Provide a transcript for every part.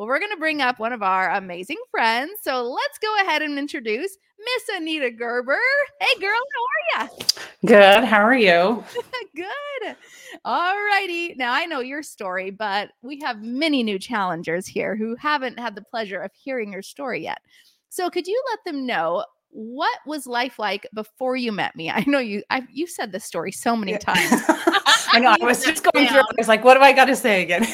Well, we're going to bring up one of our amazing friends. So let's go ahead and introduce Miss Anita Gerber. Hey, girl, how are you? Good. How are you? Good. All righty. Now, I know your story, but we have many new challengers here who haven't had the pleasure of hearing your story yet. So, could you let them know what was life like before you met me? I know you I you said this story so many Yeah. times. I know. I was just going through. down. I was like, what do I got to say again?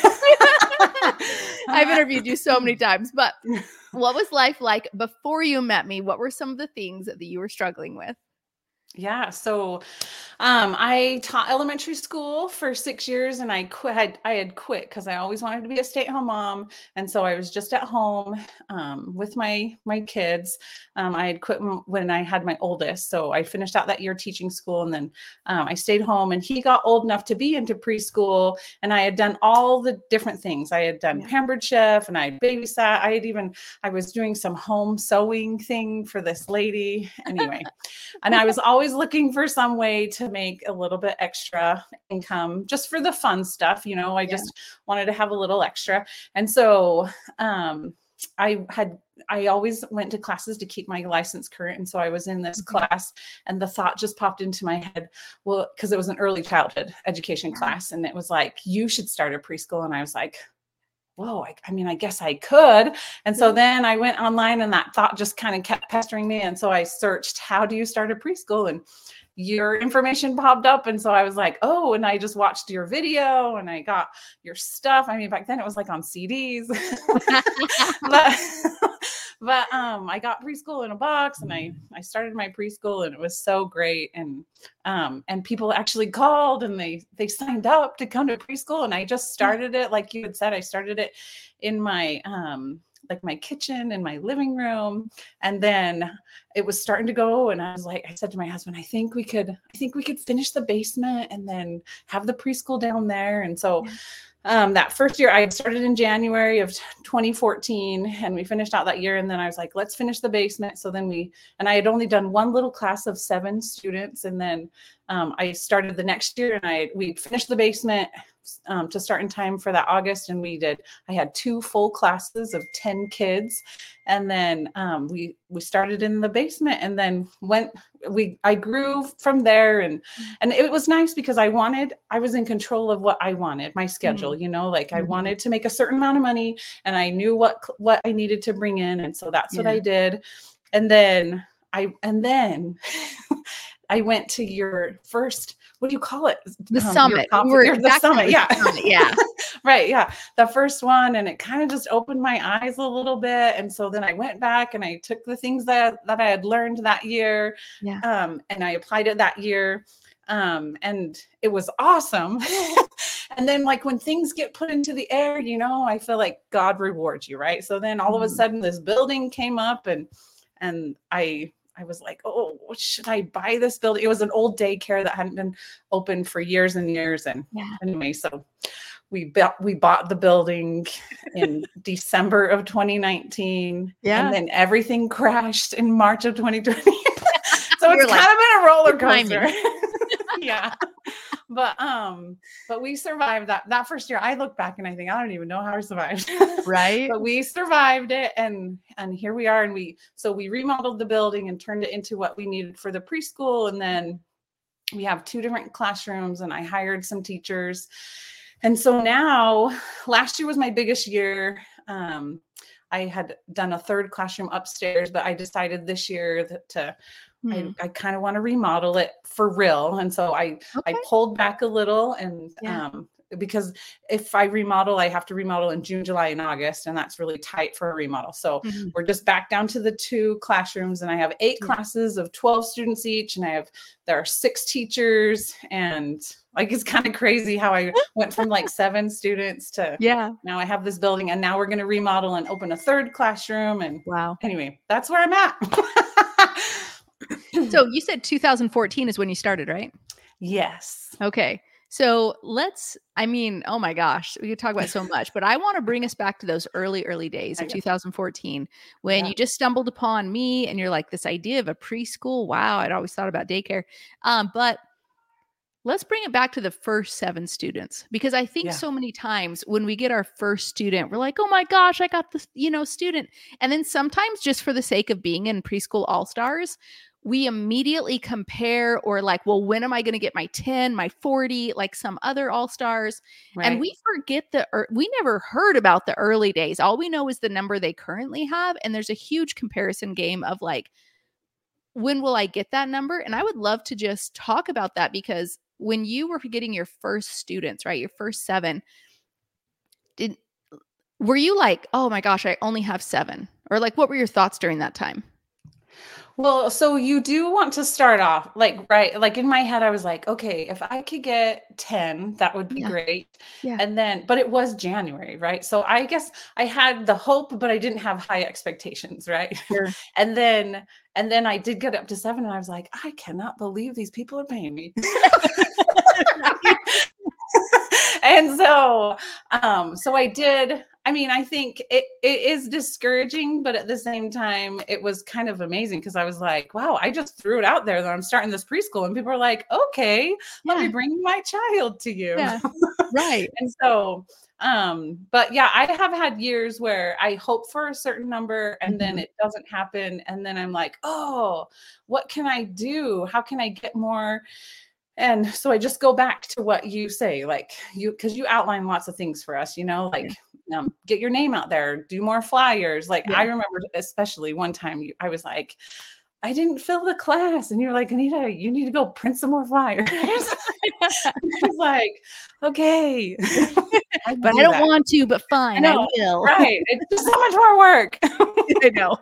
I've interviewed you so many times, but what was life like before you met me? What were some of the things that you were struggling with? Yeah, so um, I taught elementary school for six years, and I quit. Had, I had quit because I always wanted to be a stay-at-home mom, and so I was just at home um, with my my kids. Um, I had quit when I had my oldest, so I finished out that year teaching school, and then um, I stayed home. And he got old enough to be into preschool, and I had done all the different things. I had done pampered chef, and I had babysat. I had even I was doing some home sewing thing for this lady. Anyway and I was always looking for some way to make a little bit extra income just for the fun stuff. You know, I Yeah. just wanted to have a little extra. And so um, I had, I always went to classes to keep my license current. And so I was in this Mhm. class, and the thought just popped into my head. Well, because it was an early childhood education class, and it was like, you should start a preschool. And I was like, whoa, I, I mean, I guess I could. And so then I went online and that thought just kind of kept pestering me. And so I searched, how do you start a preschool? And your information popped up. And so I was like, oh, and I just watched your video and I got your stuff. I mean, back then it was like on CDs. but but um I got preschool in a box and I I started my preschool and it was so great and um and people actually called and they they signed up to come to preschool and I just started it like you had said I started it in my um like my kitchen and my living room and then it was starting to go and I was like I said to my husband I think we could I think we could finish the basement and then have the preschool down there and so. Um, that first year I started in January of 2014 and we finished out that year and then I was like let's finish the basement. So then we and I had only done one little class of seven students and then um, I started the next year and I we finished the basement um, to start in time for that August and we did I had two full classes of 10 kids and then um, we we started in the basement and then went we I grew from there and and it was nice because I wanted I was in control of what I wanted my schedule you know like I Mhm. wanted to make a certain amount of money and I knew what what I needed to bring in and so that's what I did and then I and then I went to your first what do you call it The Um, summit. conf- We're your- the to summit yeah summit, Yeah. right yeah the first one and it kind of just opened my eyes a little bit and so then i went back and i took the things that that i had learned that year Yeah. um, and i applied it that year um, and it was awesome and then like when things get put into the air you know i feel like god rewards you right so then all of a Mhm. sudden this building came up and and i I was like, oh, should I buy this building? It was an old daycare that hadn't been open for years and years. And Yeah. anyway, so we bought we bought the building in December of 2019. Yeah. And then everything crashed in March of 2020. so You're it's like, kind of been a roller coaster. yeah. But um, but we survived that that first year. I look back and I think I don't even know how I survived. Right. but we survived it and and here we are and we so we remodeled the building and turned it into what we needed for the preschool and then we have two different classrooms and i hired some teachers and so now last year was my biggest year um, i had done a third classroom upstairs but i decided this year that to Hmm. I, I kind of want to remodel it for real and so i Okay. I pulled back a little and Yeah. um because if I remodel, I have to remodel in June, July, and August, and that's really tight for a remodel. So Mhm. we're just back down to the two classrooms, and I have eight Yeah. classes of 12 students each, and I have there are six teachers, and like it's kind of crazy how I went from like seven students to Yeah. now I have this building, and now we're going to remodel and open a third classroom. And Wow. anyway, that's where I'm at. So you said 2014 is when you started, right? yes. Okay. So let's, I mean, oh my gosh, we could talk about so much, but I want to bring us back to those early, early days of 2014 when Yeah. you just stumbled upon me and you're like, this idea of a preschool. Wow. I'd always thought about daycare. Um, but let's bring it back to the first seven students because I think Yeah. so many times when we get our first student, we're like, oh my gosh, I got this, you know, student. And then sometimes just for the sake of being in preschool all stars, we immediately compare or like, well, when am I going to get my 10, my 40, like some other all stars? Right. And we forget the, ear- we never heard about the early days. All we know is the number they currently have. And there's a huge comparison game of like, when will I get that number? And I would love to just talk about that because when you were getting your first students, right, your first seven, did were you like, oh my gosh, I only have seven? Or like, what were your thoughts during that time? Well, so you do want to start off like right, like in my head, I was like, okay, if I could get 10, that would be Yeah. great. Yeah. And then, but it was January, right? So I guess I had the hope, but I didn't have high expectations, right? Sure. And then, and then I did get up to seven, and I was like, I cannot believe these people are paying me. and so um so i did i mean i think it, it is discouraging but at the same time it was kind of amazing because i was like wow i just threw it out there that i'm starting this preschool and people are like okay let me bring my child to you Yeah. right. and so um but yeah i have had years where i hope for a certain number and then Mhm. it doesn't happen and then i'm like oh what can i do how can i get more and so i just go back to what you say like you because you outline lots of things for us you know like um, get your name out there do more flyers like Yeah. i remember especially one time you, i was like I didn't fill the class. And you're like, Anita, you need to go print some more flyers. I was like, okay. can But do I don't that. want to, but fine, I, know, will. Right. It's just so much more work. I know.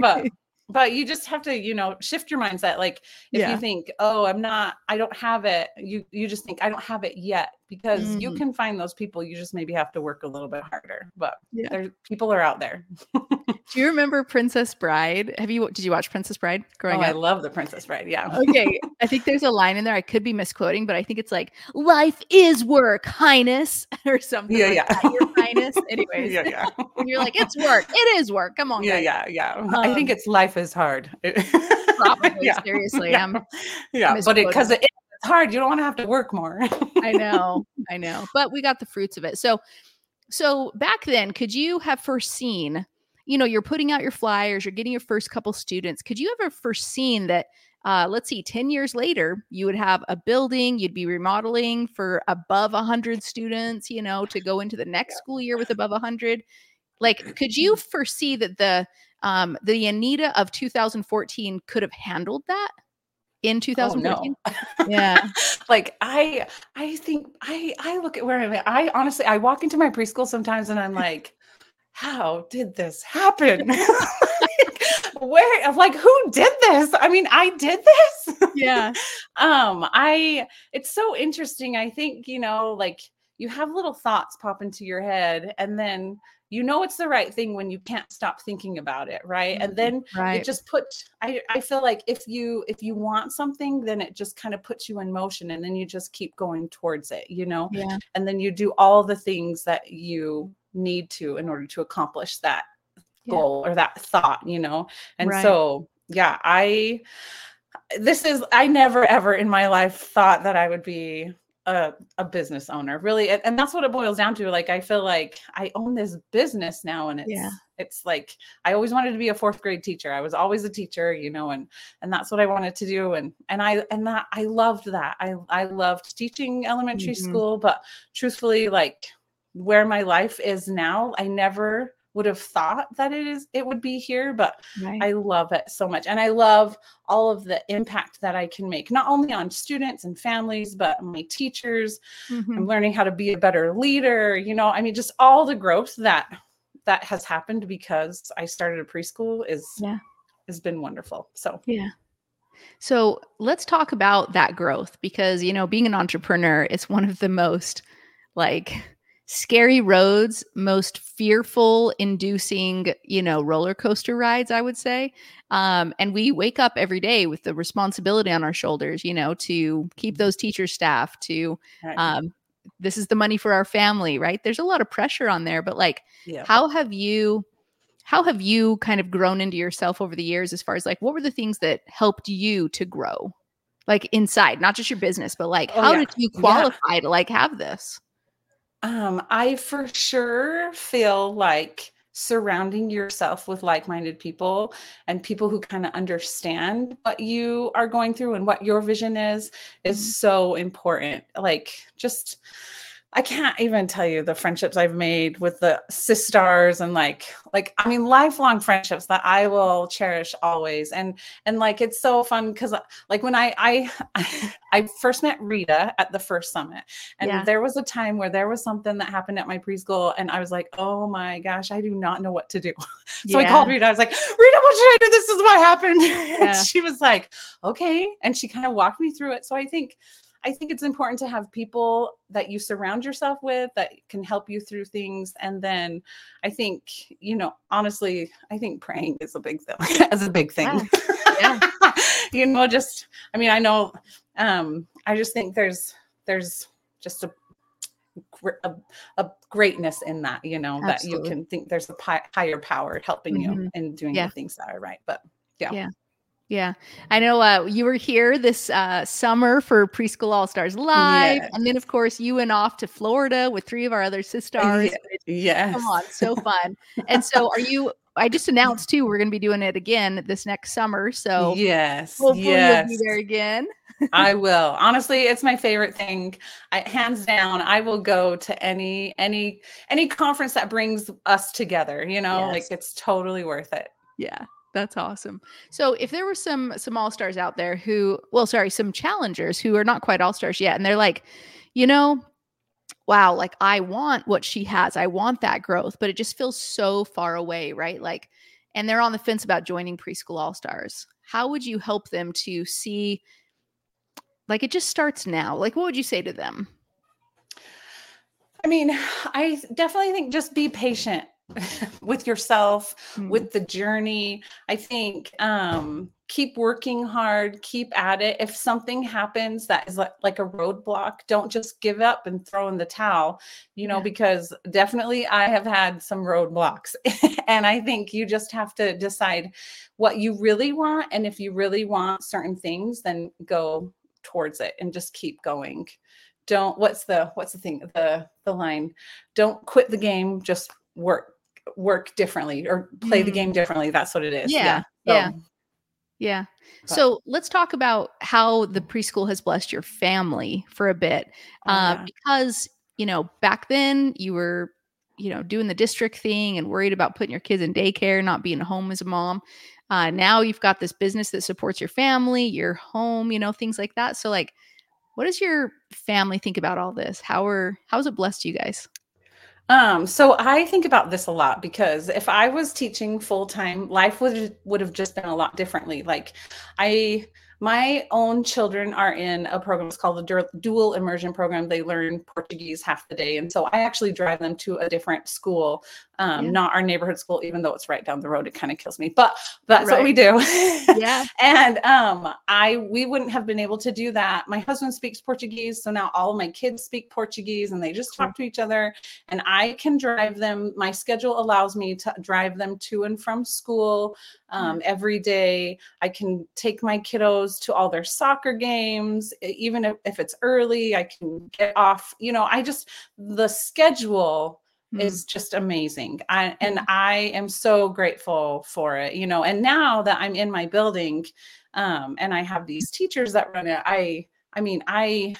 but but you just have to, you know, shift your mindset. Like if Yeah. you think, oh, I'm not, I don't have it, you you just think I don't have it yet because you Mhm. can find those people. You just maybe have to work a little bit harder. But Yeah. people are out there. Do you remember Princess Bride? Have you did you watch Princess Bride growing oh, I love the Princess Bride. Yeah. okay, I think there's a line in there. I could be misquoting, but I think it's like "Life is work, Highness," or something. Yeah, like yeah. that, Your Highness. Anyways, yeah, yeah. and you're like, "It's work. It is work. Come on, Yeah, guys." yeah, yeah. I think Um, it's life is hard. Probably. Yeah. Seriously, Yeah. I'm. yeah, but it because it, it's hard. You don't want to have to work more. I know, I know, but we got the fruits of it. So, so back then, could you have foreseen? You know, you're putting out your flyers, you're getting your first couple students. Could you ever foreseen that? Uh, let's see, 10 years later, you would have a building, you'd be remodeling for above 100 students, you know, to go into the next school year with above 100. Like, could you foresee that the um, the Anita of 2014 could have handled that in 2014? Yeah. like I I think I I look at where I'm at. I honestly I walk into my preschool sometimes and I'm like, how did this happen? where like who did this? I mean, I did this. Yeah. um i it's so interesting i think you know like you have little thoughts pop into your head and then you know it's the right thing when you can't stop thinking about it right and Mhm. then Right. it just put i i feel like if you if you want something then it just kind of puts you in motion and then you just keep going towards it you know yeah. and then you do all the things that you need to in order to accomplish that Yeah. goal or that thought you know and Right. so yeah i this is i never ever in my life thought that i would be a, a business owner really and, and that's what it boils down to like i feel like i own this business now and it's Yeah. it's like i always wanted to be a fourth grade teacher i was always a teacher you know and and that's what i wanted to do and and i and that i loved that i i loved teaching elementary Mhm. school but truthfully like where my life is now i never would have thought that it is it would be here but Right. I love it so much. And I love all of the impact that I can make, not only on students and families, but my teachers. Mhm. I'm learning how to be a better leader. You know, I mean, just all the growth that that has happened because I started a preschool is Yeah. has been wonderful. So Yeah. So let's talk about that growth because, you know, being an entrepreneur is one of the most like scary roads, most fearful inducing, you know, roller coaster rides, I would say. Um, and we wake up every day with the responsibility on our shoulders, you know, to keep those teachers staff, to, um, this is the money for our family, right? There's a lot of pressure on there, but like, yeah. how have you how have you kind of grown into yourself over the years as far as like what were the things that helped you to grow like inside, not just your business, but like Oh, how yeah. did you Yeah. qualify to like have this? Um, I for sure feel like surrounding yourself with like-minded people and people who kind of understand what you are going through and what your vision is is Mhm. so important. Like just I can't even tell you the friendships I've made with the sisters and like like I mean lifelong friendships that I will cherish always and and like it's so fun cuz uh, like when I I I first met Rita at the first summit and Yeah. there was a time where there was something that happened at my preschool and I was like oh my gosh I do not know what to do. So I called Rita I was like Rita what should I do this is what happened. Yeah. and she was like okay and she kind of walked me through it so I think I think it's important to have people that you surround yourself with that can help you through things. And then I think, you know, honestly, I think praying is a big thing, as a big thing. Yeah. you know, just, I mean, I know, um, I just think there's, there's just a, a, a greatness in that, you know, that you can think there's a pi- higher power helping you Mhm. in doing Yeah. the things that are right. But yeah. Yeah. I know uh, you were here this uh, summer for Preschool All Stars Live. Yes. And then, of course, you went off to Florida with three of our other sisters. Yeah. yes. Come on, so fun. and so, are you? I just announced too, we're going to be doing it again this next summer. So, yes. hopefully, yes. you'll be there again. I will. Honestly, it's my favorite thing. I, hands down, I will go to any any any conference that brings us together, you know? Like it's totally worth it. Yeah, that's awesome. So if there were some some all stars out there who, well, sorry, some challengers who are not quite all stars yet, and they're like, you know, wow, like I want what she has, I want that growth, but it just feels so far away, right? Like, and they're on the fence about joining preschool all stars. How would you help them to see? Like it just starts now. Like, what would you say to them? I mean, I definitely think just be patient with yourself, Mm, with the journey. I think um keep working hard, keep at it. If something happens that is like, like a roadblock, don't just give up and throw in the towel, you know, Yeah. because definitely I have had some roadblocks. and I think you just have to decide what you really want. And if you really want certain things, then go towards it and just keep going. Don't what's the what's the thing the the line don't quit the game just work work differently or play the Mm. game differently that's what it is Yeah, So, yeah. Yeah. So let's talk about how the preschool has blessed your family for a bit. oh, uh, yeah. because you know back then you were you know doing the district thing and worried about putting your kids in daycare not being home as a mom uh, now you've got this business that supports your family your home you know things like that so like what does your family think about all this how are how has it blessed you guys Um, so I think about this a lot because if I was teaching full time, life would would have just been a lot differently. Like I my own children are in a program it's called the dual immersion program they learn portuguese half the day and so i actually drive them to a different school um, Yeah. not our neighborhood school even though it's right down the road it kind of kills me but that's what we do. Yeah. And um i we wouldn't have been able to do that. My husband speaks portuguese so now all of my kids speak portuguese and they just talk to each other and i can drive them my schedule allows me to drive them to and from school um, every day. I can take my kiddos to all their soccer games even if, if it's early i can get off you know i just the schedule Mm. is just amazing. I, and I am so grateful for it, you know. And now that I'm in my building, um, and I have these teachers that run it, I, I mean, I,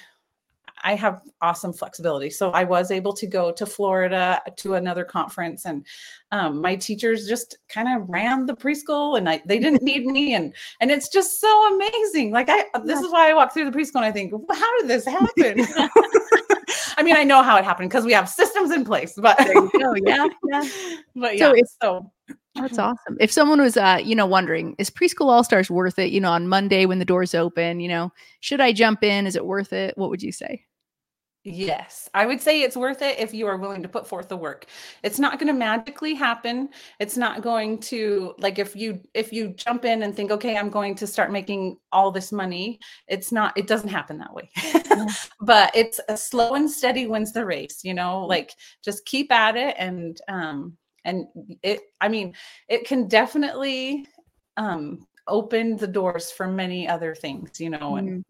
I have awesome flexibility. So I was able to go to Florida to another conference, and um, my teachers just kind of ran the preschool, and I, they didn't need me, and and it's just so amazing. Like I, this is why I walk through the preschool and I think, "Well, how did this happen? I mean, I know how it happened because we have systems in place, but go yeah yeah but So yeah, if- so That's awesome. If someone was, uh, you know, wondering, is preschool all stars worth it? You know, on Monday when the doors open, you know, should I jump in? Is it worth it? What would you say? Yes, I would say it's worth it if you are willing to put forth the work. It's not going to magically happen. It's not going to like if you if you jump in and think, okay, I'm going to start making all this money. It's not. It doesn't happen that way. but it's a slow and steady wins the race. You know, like just keep at it and um and it. I mean, it can definitely um open the doors for many other things. You know, and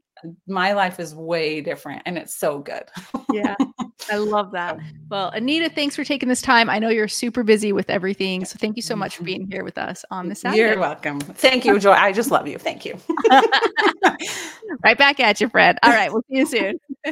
my life is way different and it's so good. Yeah. I love that. Um, well, Anita, thanks for taking this time. I know you're super busy with everything. So thank you so much for being here with us on this Saturday. You're welcome. Thank you, Joy. I just love you. Thank you. right back at you, Fred. All right. We'll see you soon.